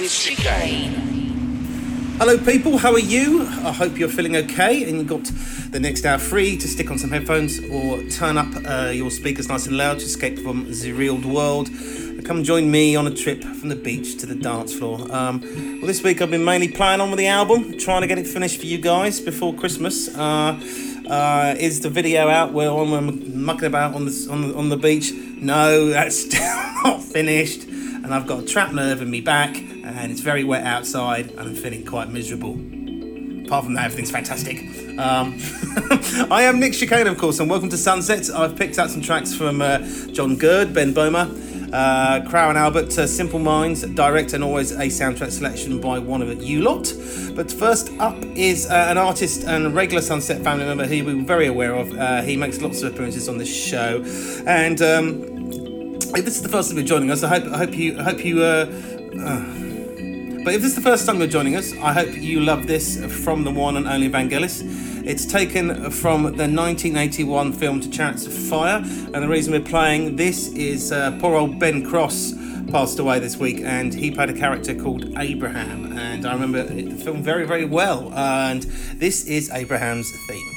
with Chicane. Hello, people. How are you? I hope you're feeling okay and you've got the next hour free to stick on some headphones or turn up uh, your speakers nice and loud to escape from the real world. Come join me on a trip from the beach to the dance floor. Um, well, this week I've been mainly playing on with the album, trying to get it finished for you guys before Christmas. Uh, uh, is the video out where I'm mucking about on the, on the, on the beach? No, that's still not finished and I've got a trap nerve in me back, and it's very wet outside, and I'm feeling quite miserable. Apart from that, everything's fantastic. Um, I am Nick Chicane, of course, and welcome to Sunset. I've picked out some tracks from uh, John Gurd, Ben Böhmer, uh, Crow and Albert, uh, Simple Minds, direct and always a soundtrack selection by one of you lot. But first up is uh, an artist and regular Sunset family member who we're very aware of. Uh, he makes lots of appearances on this show, and um, if this is the first time you're joining us, I hope I hope you I hope you. But if this is the first time you're joining us, I hope you love this from the one and only Vangelis. It's taken from the 1981 film To Chariots of Fire, and the reason we're playing this is uh, poor old Ben Cross passed away this week, and he played a character called Abraham, and I remember the film very very well. And this is Abraham's theme.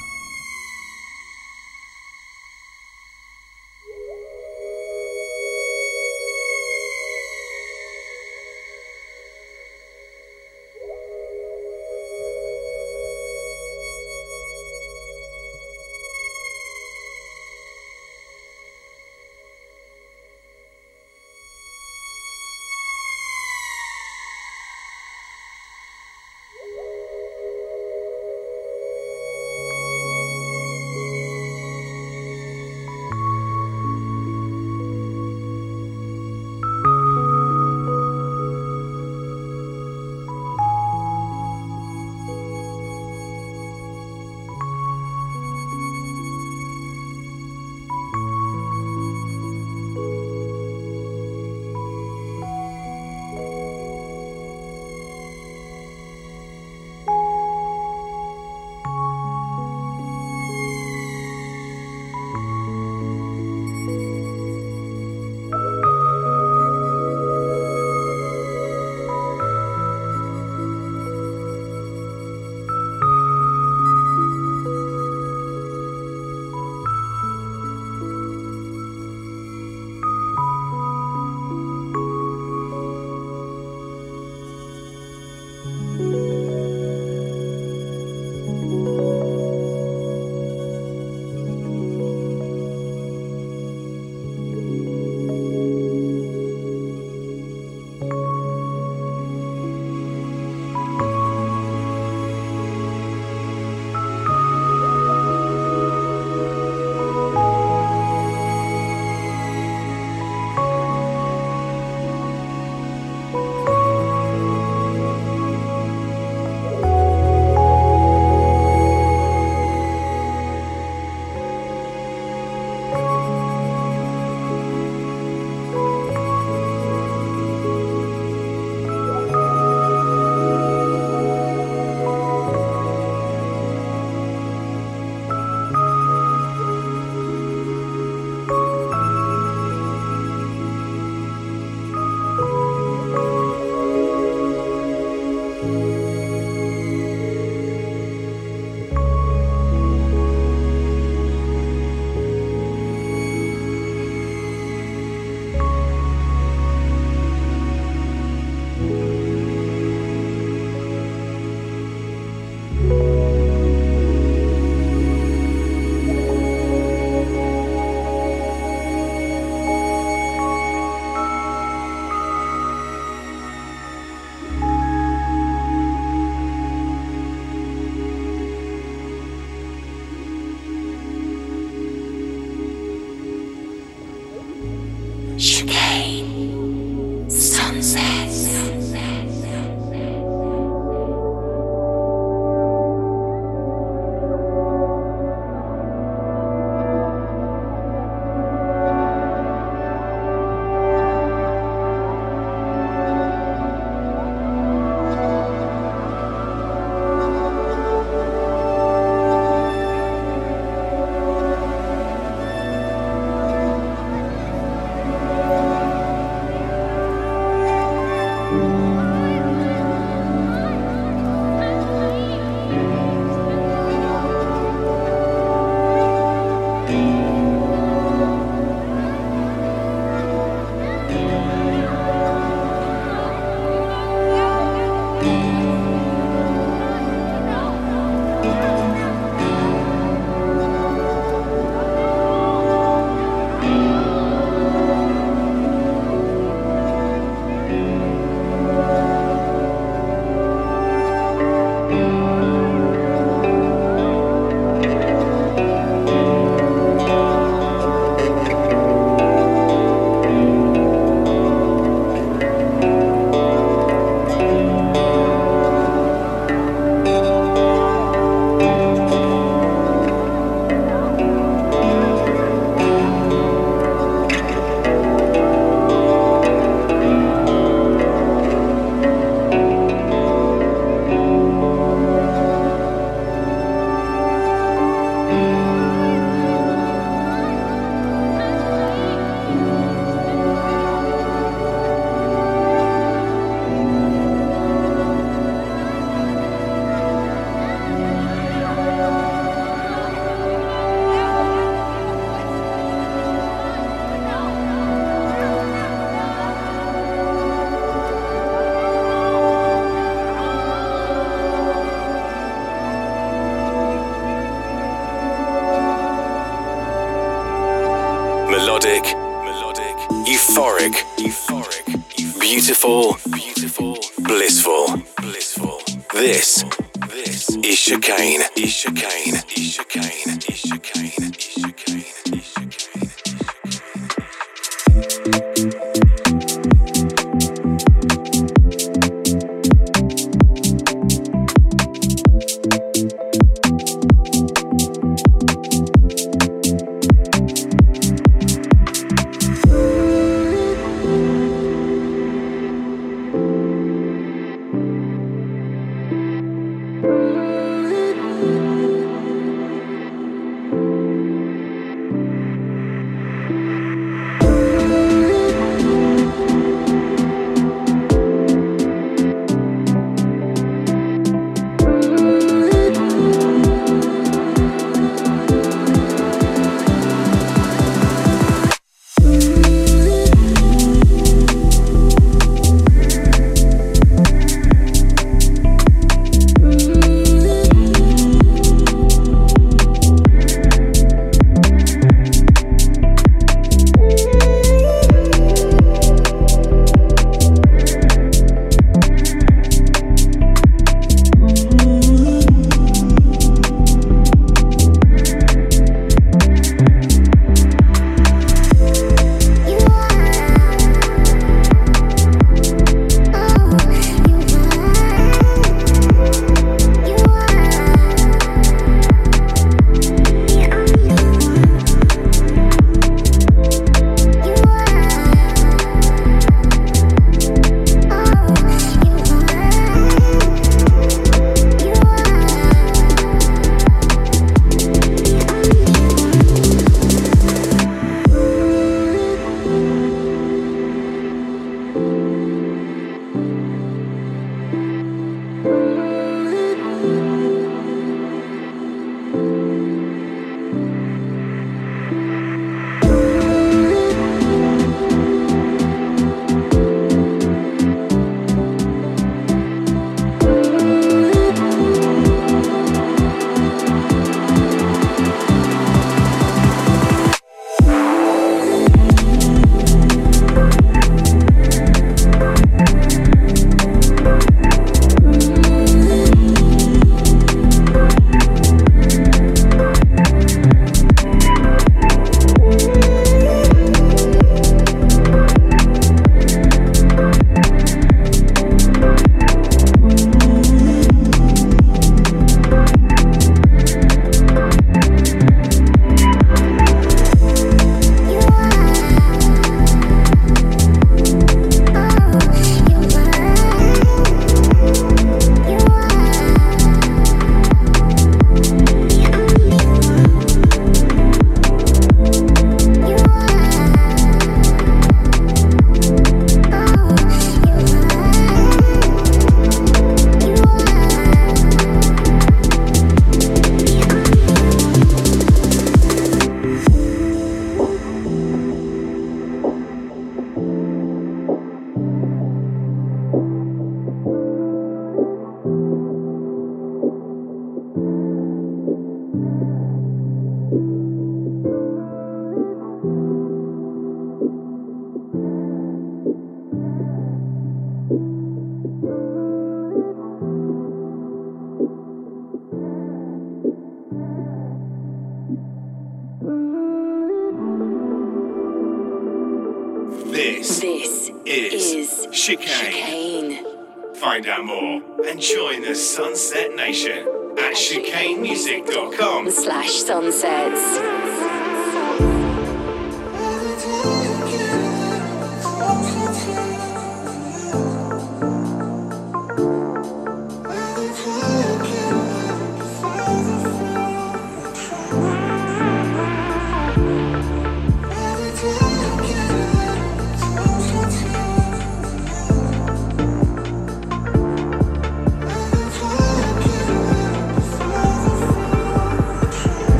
Sunset Nation at chicanemusic.com. Slash sunsets.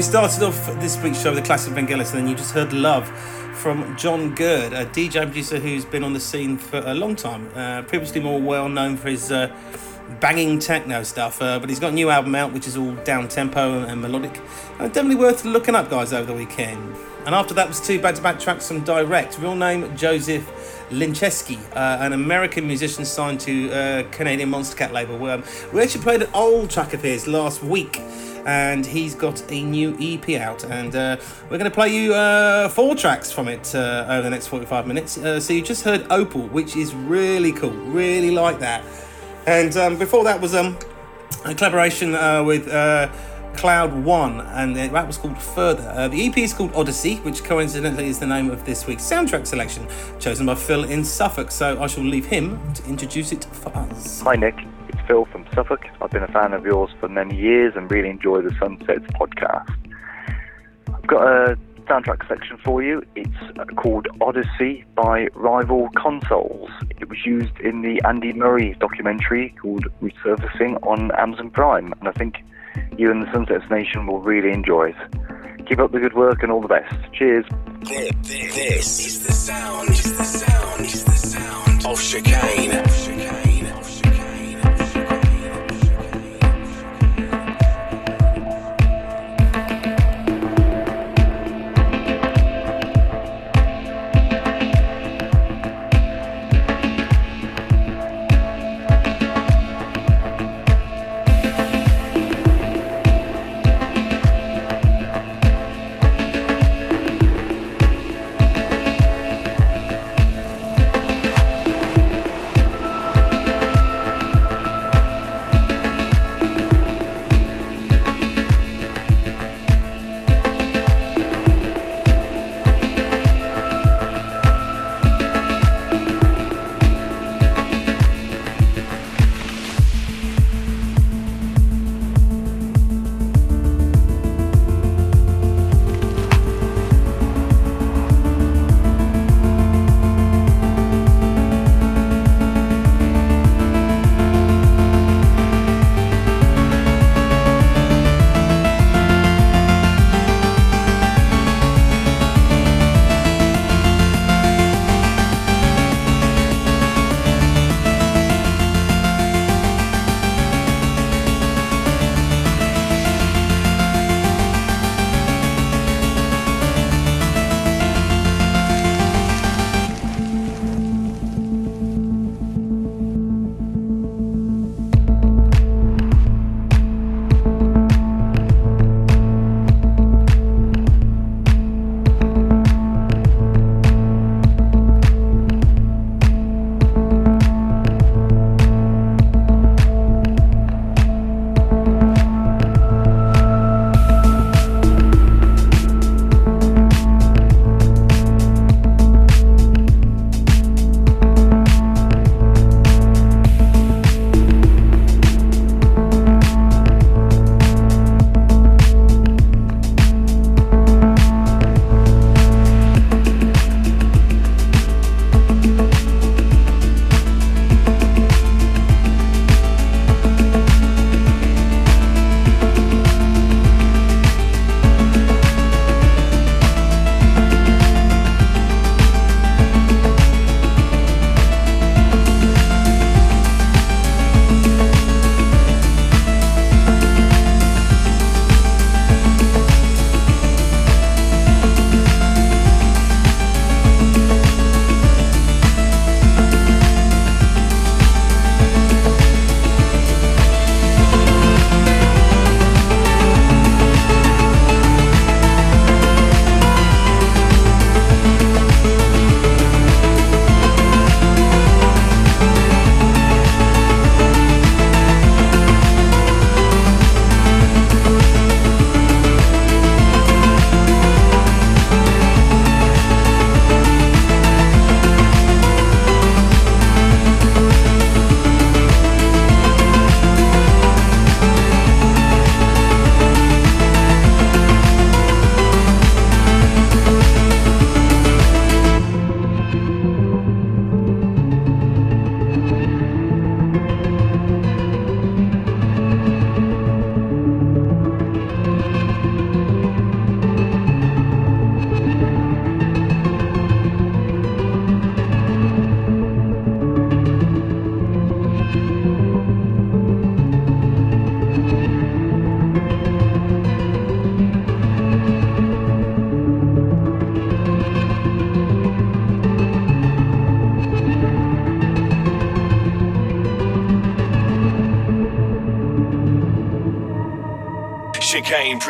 We started off this week's show with a classic Vangelis, and then you just heard Love from John Gurd, a DJ producer who's been on the scene for a long time. Uh, previously more well known for his uh, banging techno stuff, uh, but he's got a new album out which is all down tempo and, melodic. Uh, definitely worth looking up, guys, over the weekend. And after that was two back to back tracks from Direct. Real name Joseph Lincheski, uh, an American musician signed to uh, Canadian Monstercat label. Um, we actually played an old track of his last week and he's got a new EP out, and uh, we're going to play you uh, four tracks from it uh, over the next 45 minutes. Uh, so you just heard Opal, which is really cool, really like that. And um, before that was um, a collaboration uh, with uh, Cloud One, and that was called Further. the EP is called Odyssey, which coincidentally is the name of this week's soundtrack selection, chosen by Phil in Suffolk. So I shall leave him to introduce it for us. Hi, Nick. Phil from Suffolk. I've been a fan of yours for many years and really enjoy the Sunsets podcast. I've got a soundtrack selection for you. It's uh, called Odyssey by Rival Consoles. It was used in the Andy Murray documentary called Resurfacing on Amazon Prime, and I think you and the Sunsets Nation will really enjoy it. Keep up the good work and all the best. Cheers. This is the sound, is the sound, is the sound of chicane.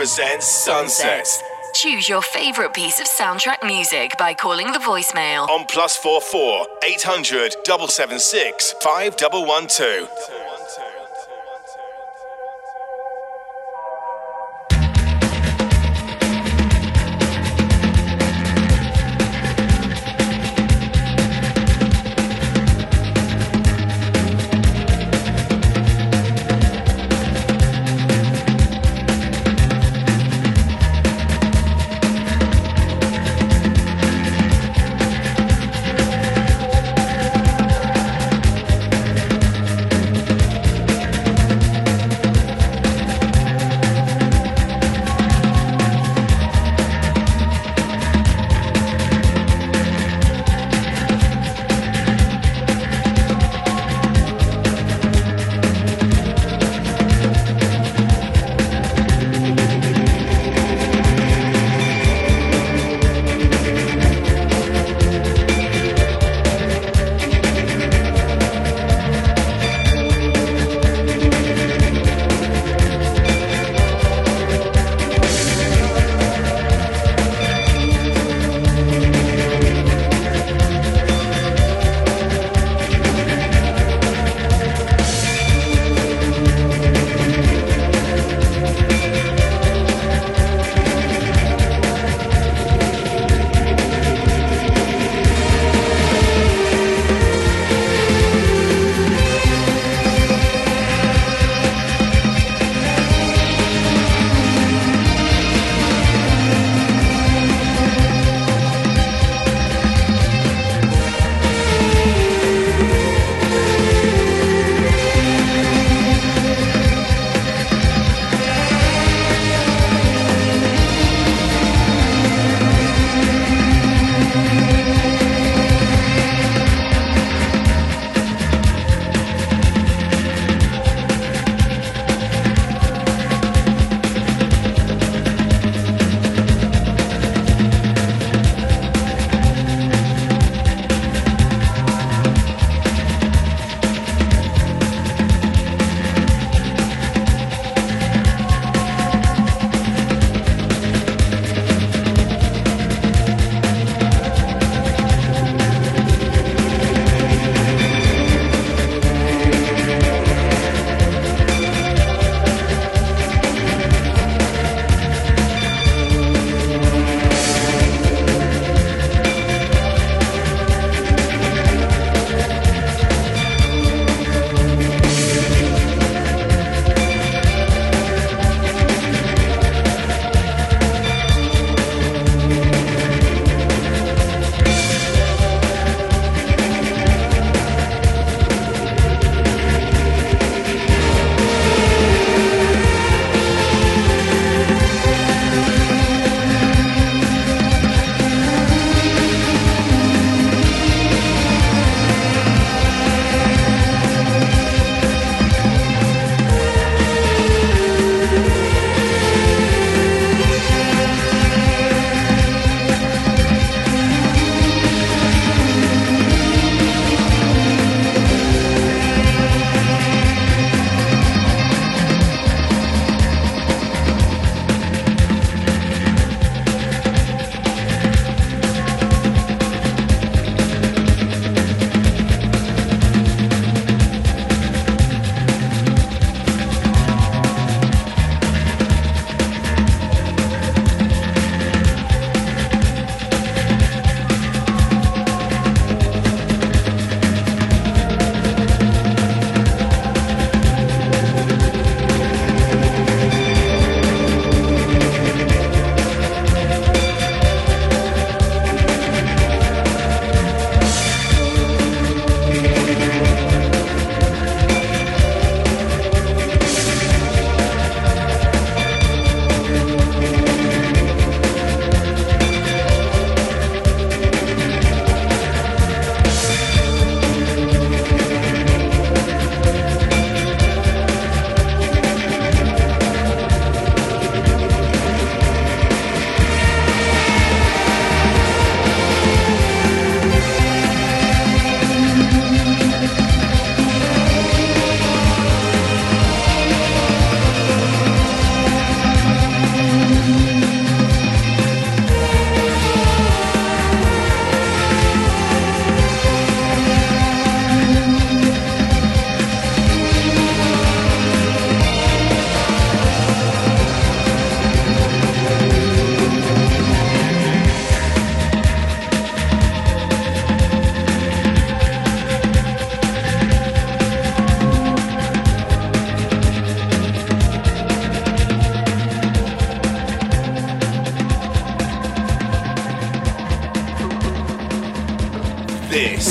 presents Choose your favorite piece of soundtrack music by calling the voicemail on plus 44 800 776 5112.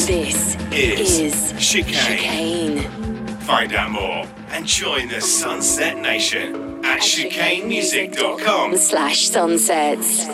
This is is Chicane. Chicane. Find out more and join the Sunset Nation at chicanemusic.com. slash sunsets.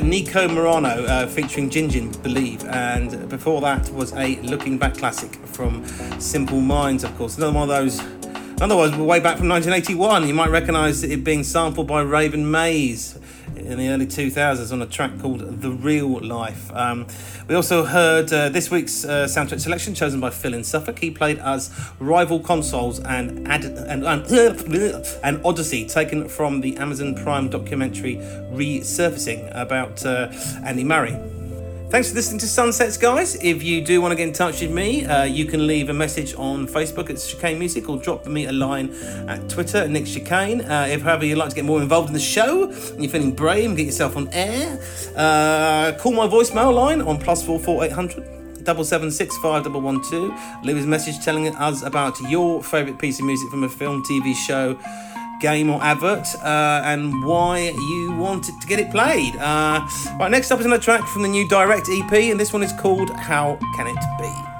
Nico Morano uh, featuring Jinjin, Believe, and before that was a looking back classic from Simple Minds, of course. Another one of those. Another one way back from 1981. You might recognise it being sampled by Raven Maize in the early 2000s on a track called The Real Life. Um, we also heard uh, this week's uh, soundtrack selection chosen by Phil in Suffolk. He played as Rival Consoles and Ad- and, and, and Odyssey, taken from the Amazon Prime documentary Resurfacing about uh, Andy Murray. Thanks for listening to Sunsets, guys. If you do want to get in touch with me, uh, you can leave a message on Facebook at Chicane Music or drop me a line at Twitter at Nick Chicane. Uh, if, however, you'd like to get more involved in the show and you're feeling brave get yourself on air, uh, call my voicemail line on plus four four eight hundred double seven six five double one two. Leave a message telling us about your favourite piece of music from a film, TV show, game, or advert, uh, and why you wanted to get it played. Uh, right, next up is another track from the new Direct EP, and this one is called "How Can It Be."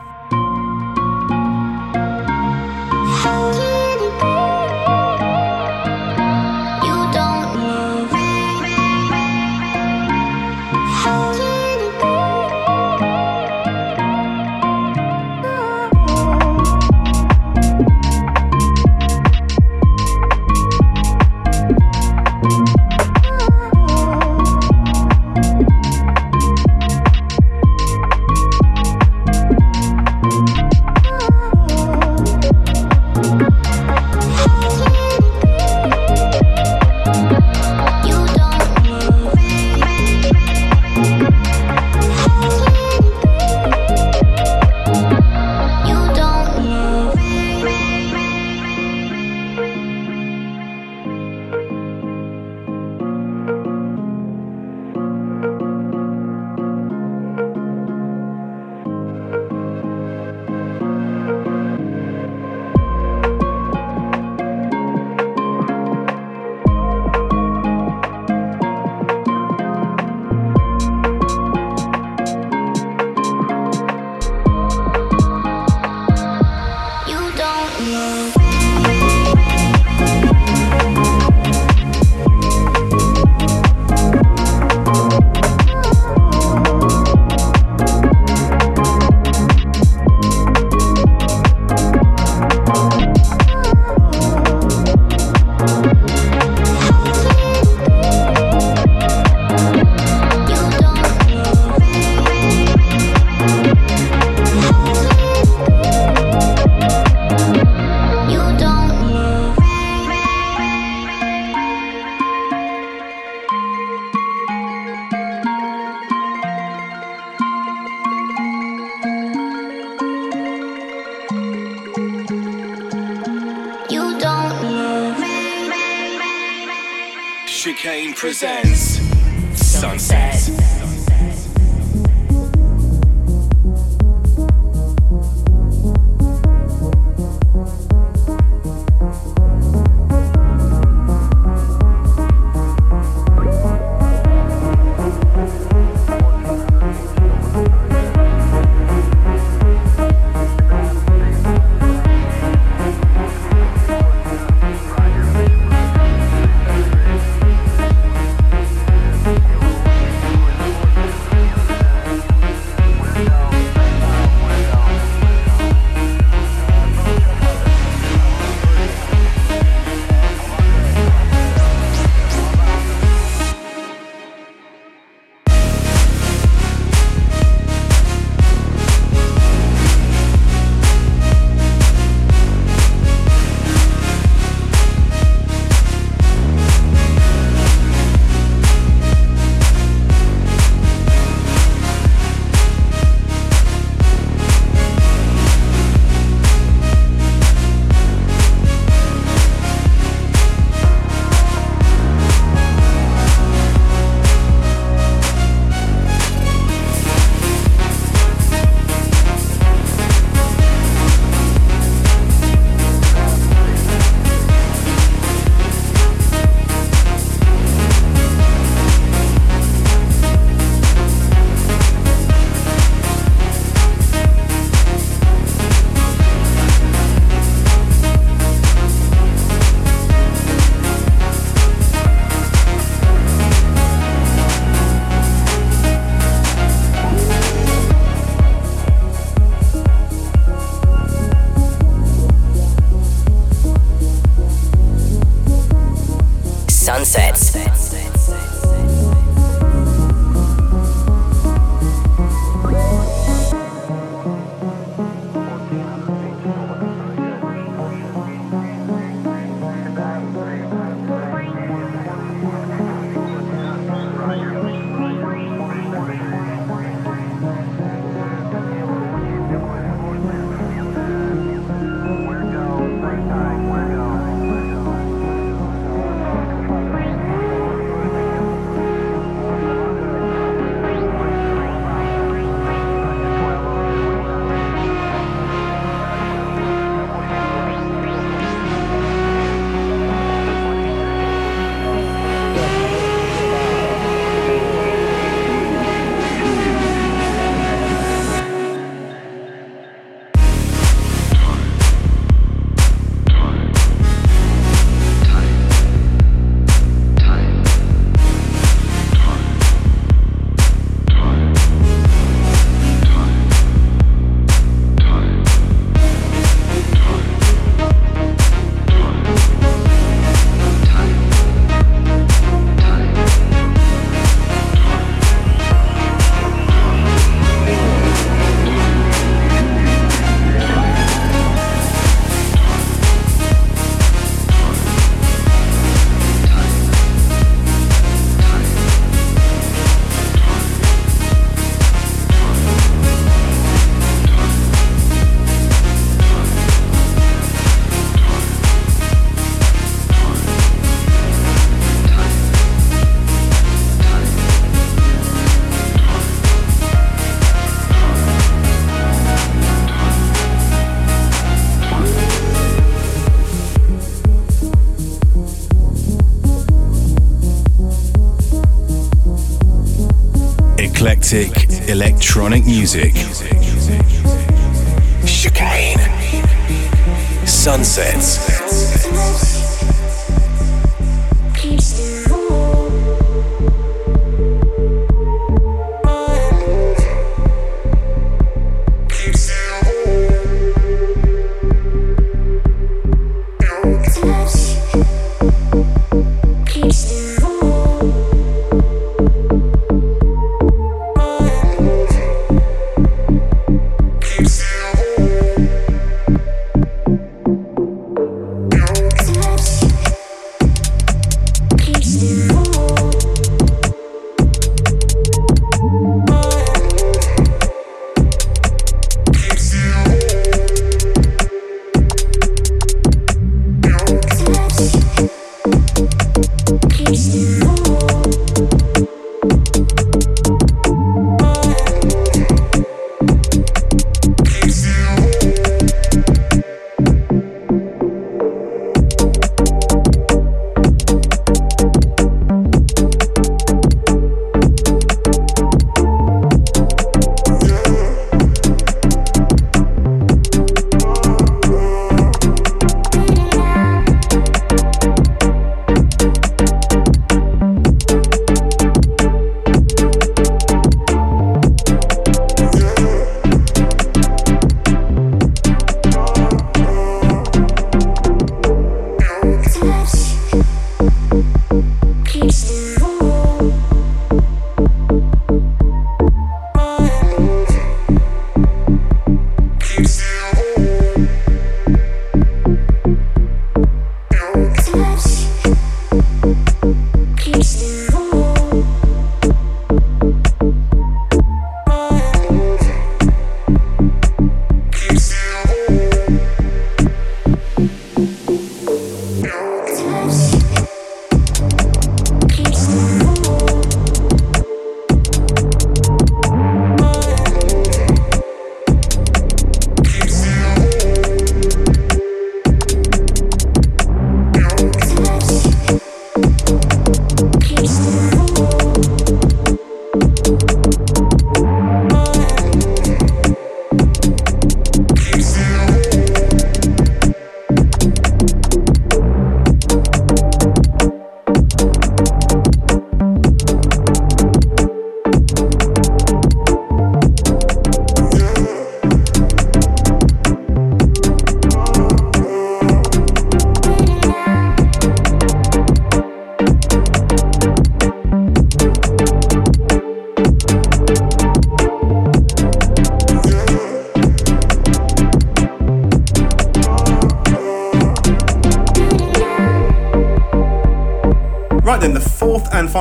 Electronic music.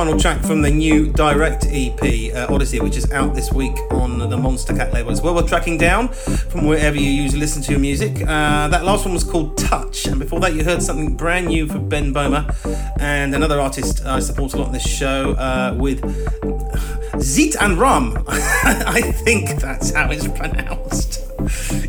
Final track from the new Direct EP, uh, Odyssey, which is out this week on the Monstercat label as well. We're tracking down from wherever you usually listen to your music. Uh, that last one was called Touch, and before that, you heard something brand new from Ben Böhmer and another artist I support a lot on this show uh, with Zit and Rum. I think that's how it's pronounced.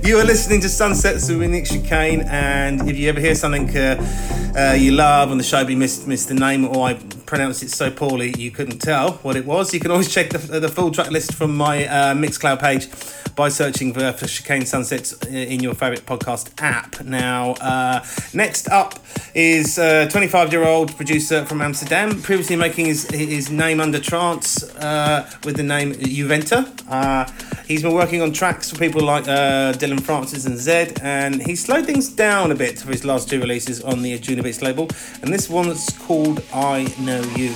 You are listening to Sunsets with Nick Chicane, and if you ever hear something uh, uh, you love on the show, but you missed, missed the name or I pronounced it so poorly you couldn't tell what it was, you can always check the, the full track list from my uh, Mixcloud page by searching for, for Chicane Sunsets in your favourite podcast app. Now, uh, next up is a 25 year old producer from Amsterdam, previously making his, his name under trance uh, with the name Juventa. Uh, he's been working on tracks for people like uh, Dillon Francis and Zedd, and he slowed things down a bit for his last two releases on the Anjuna label, and this one's called I Know You.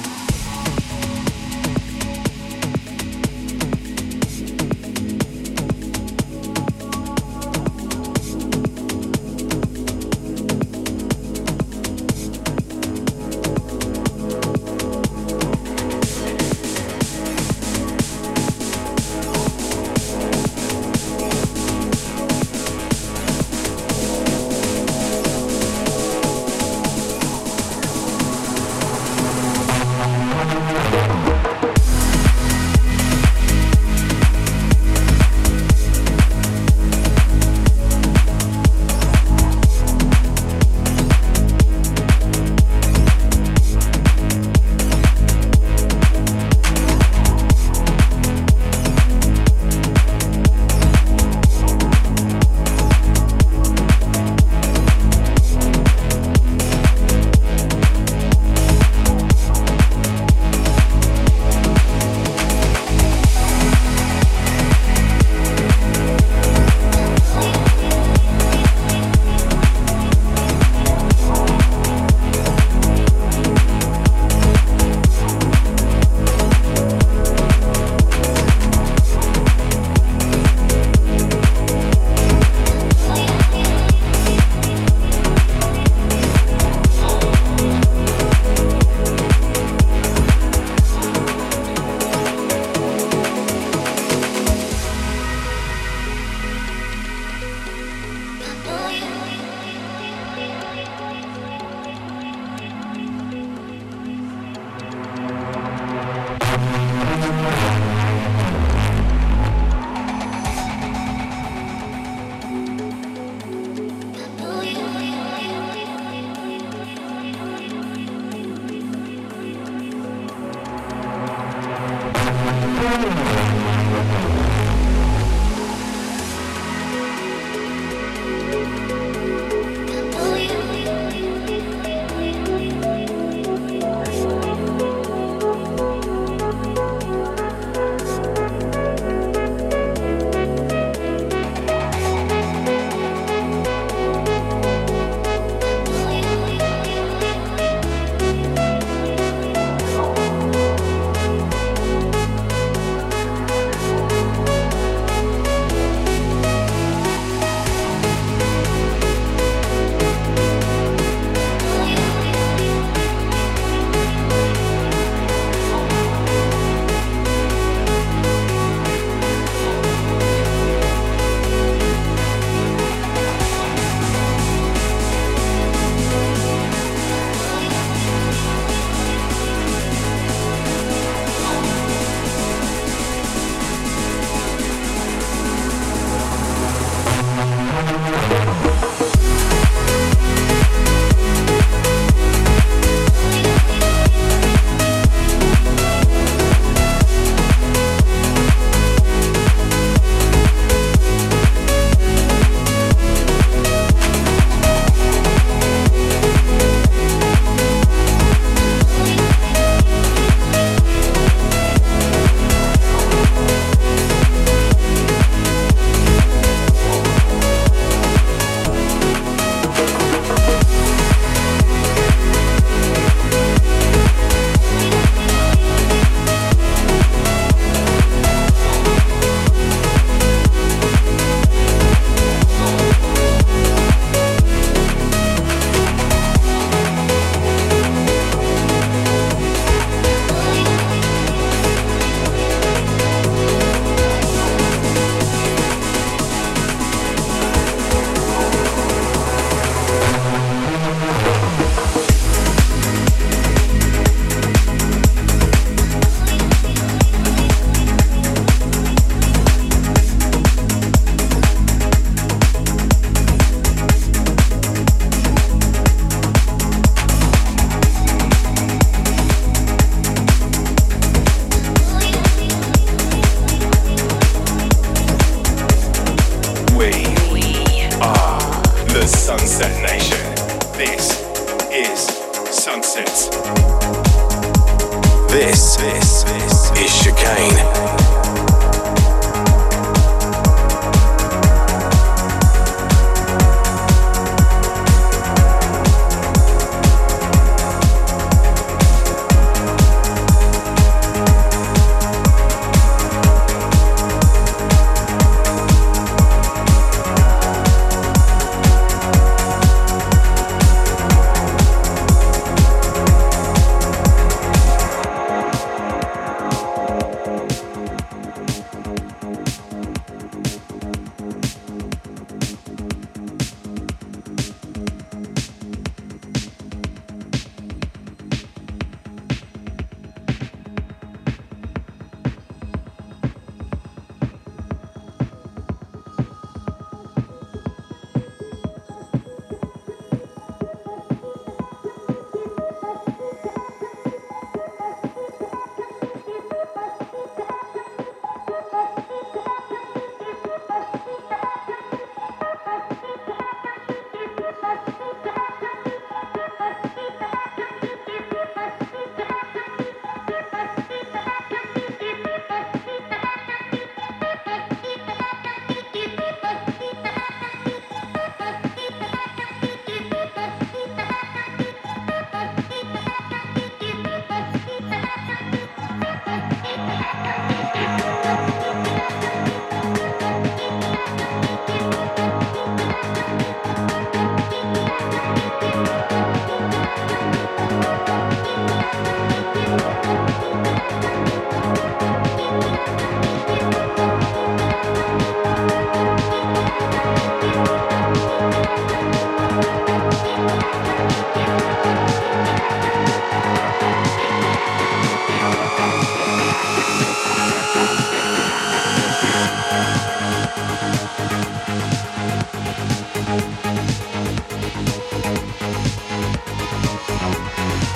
Música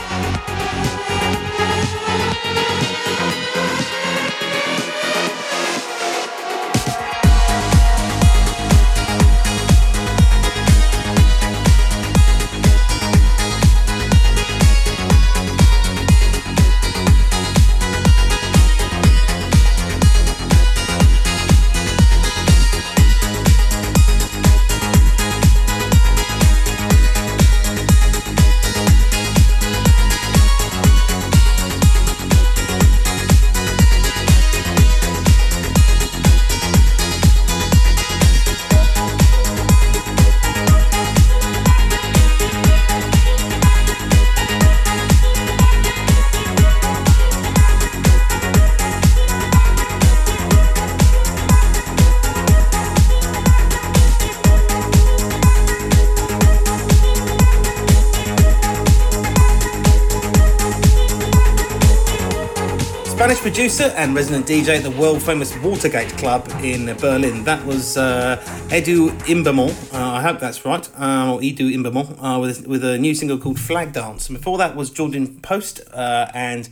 producer and resident DJ at the world famous Watergate Club in Berlin. That was uh, Edu Imbernon, uh, I hope that's right, uh, or Edu Imbernon, uh, with, with a new single called Flag Dance. And before that was Jordan Post uh, and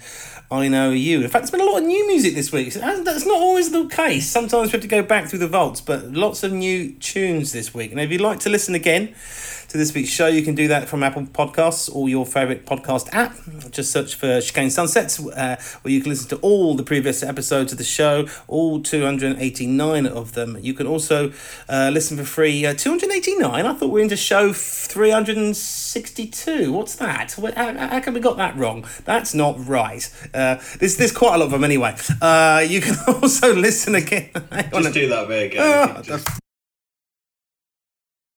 I Know You. In fact, there's been a lot of new music this week. That's not always the case. Sometimes we have to go back through the vaults, but lots of new tunes this week. And if you'd like to listen again, to this week's show, you can do that from Apple Podcasts or your favourite podcast app. Just search for Chicane Sunsets, uh, where you can listen to all the previous episodes of the show, all 289 of them. You can also uh, listen for free. Uh, 289? I thought we were into show 362. What's that? How, how come we got that wrong? That's not right. Uh, there's, there's quite a lot of them anyway. Uh, you can also listen again. Just do that again. Oh,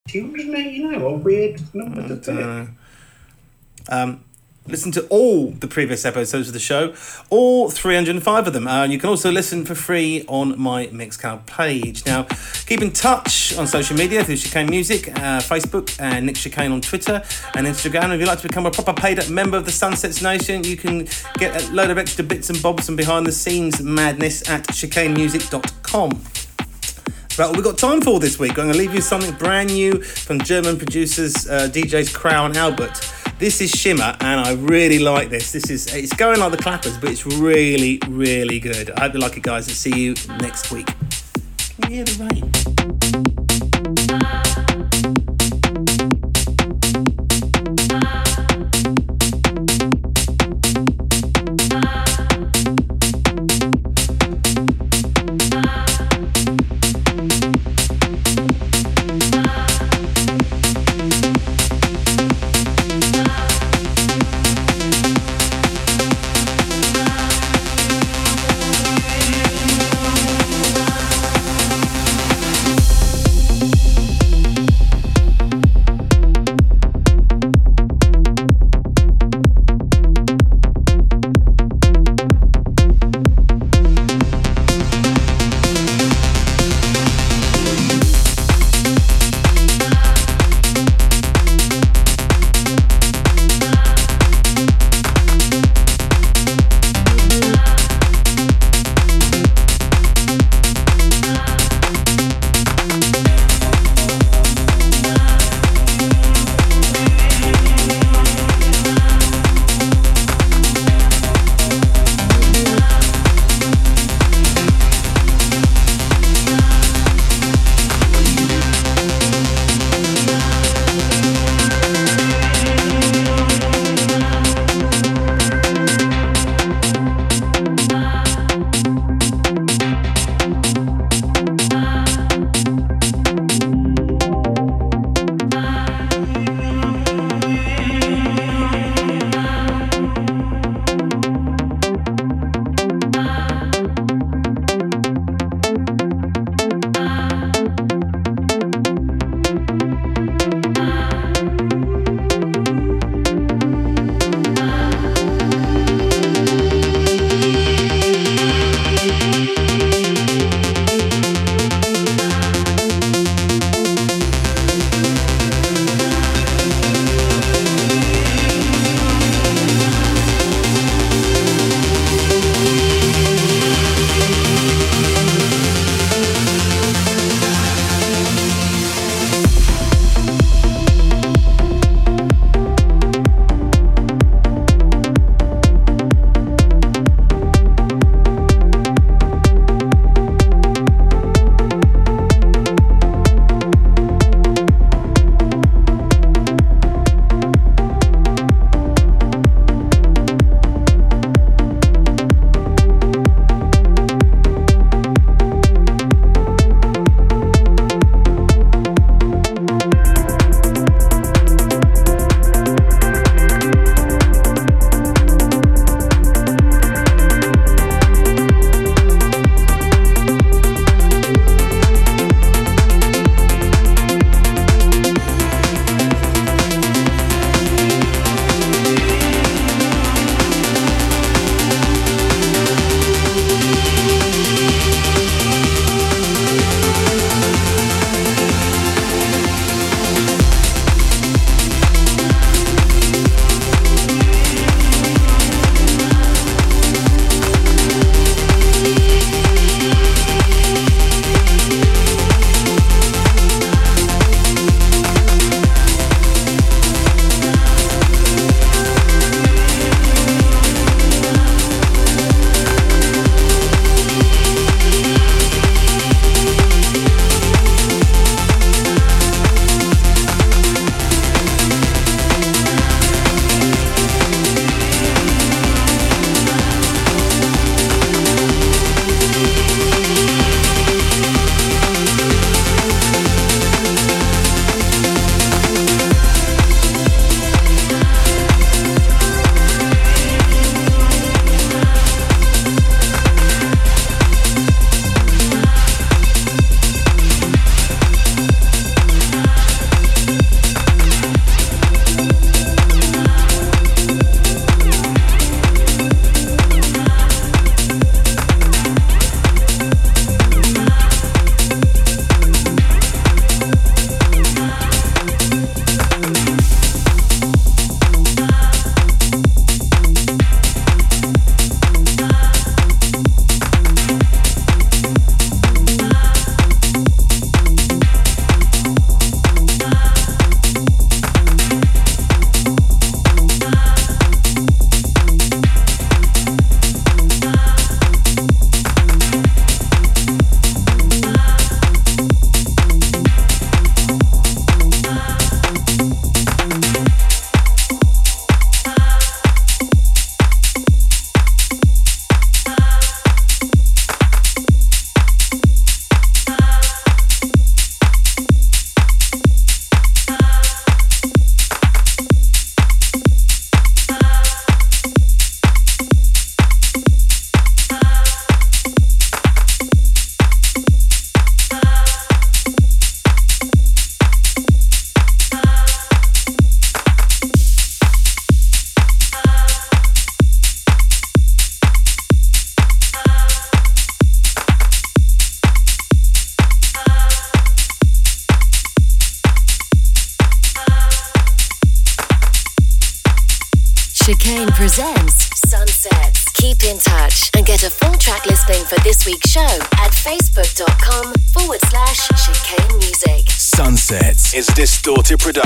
just... 289, what weird number to pick. Um, listen to all the previous episodes of the show, all 305 of them. Uh, you can also listen for free on my Mixcloud page. Now, keep in touch on social media through Chicane Music, uh, Facebook, and Nick Chicane on Twitter and Instagram. If you'd like to become a proper paid up member of the Sunsets Nation, you can get a load of extra bits and bobs and behind the scenes madness at chicanemusic.com. Right, what we've got time for this week. I'm going to leave you something brand new from German producers uh, DJs Crow and Albert. This is Shimmer, and I really like this. This is it's going like the clappers, but it's really, really good. I hope you like it, guys, and see you next week. Can you hear the rain?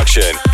Production.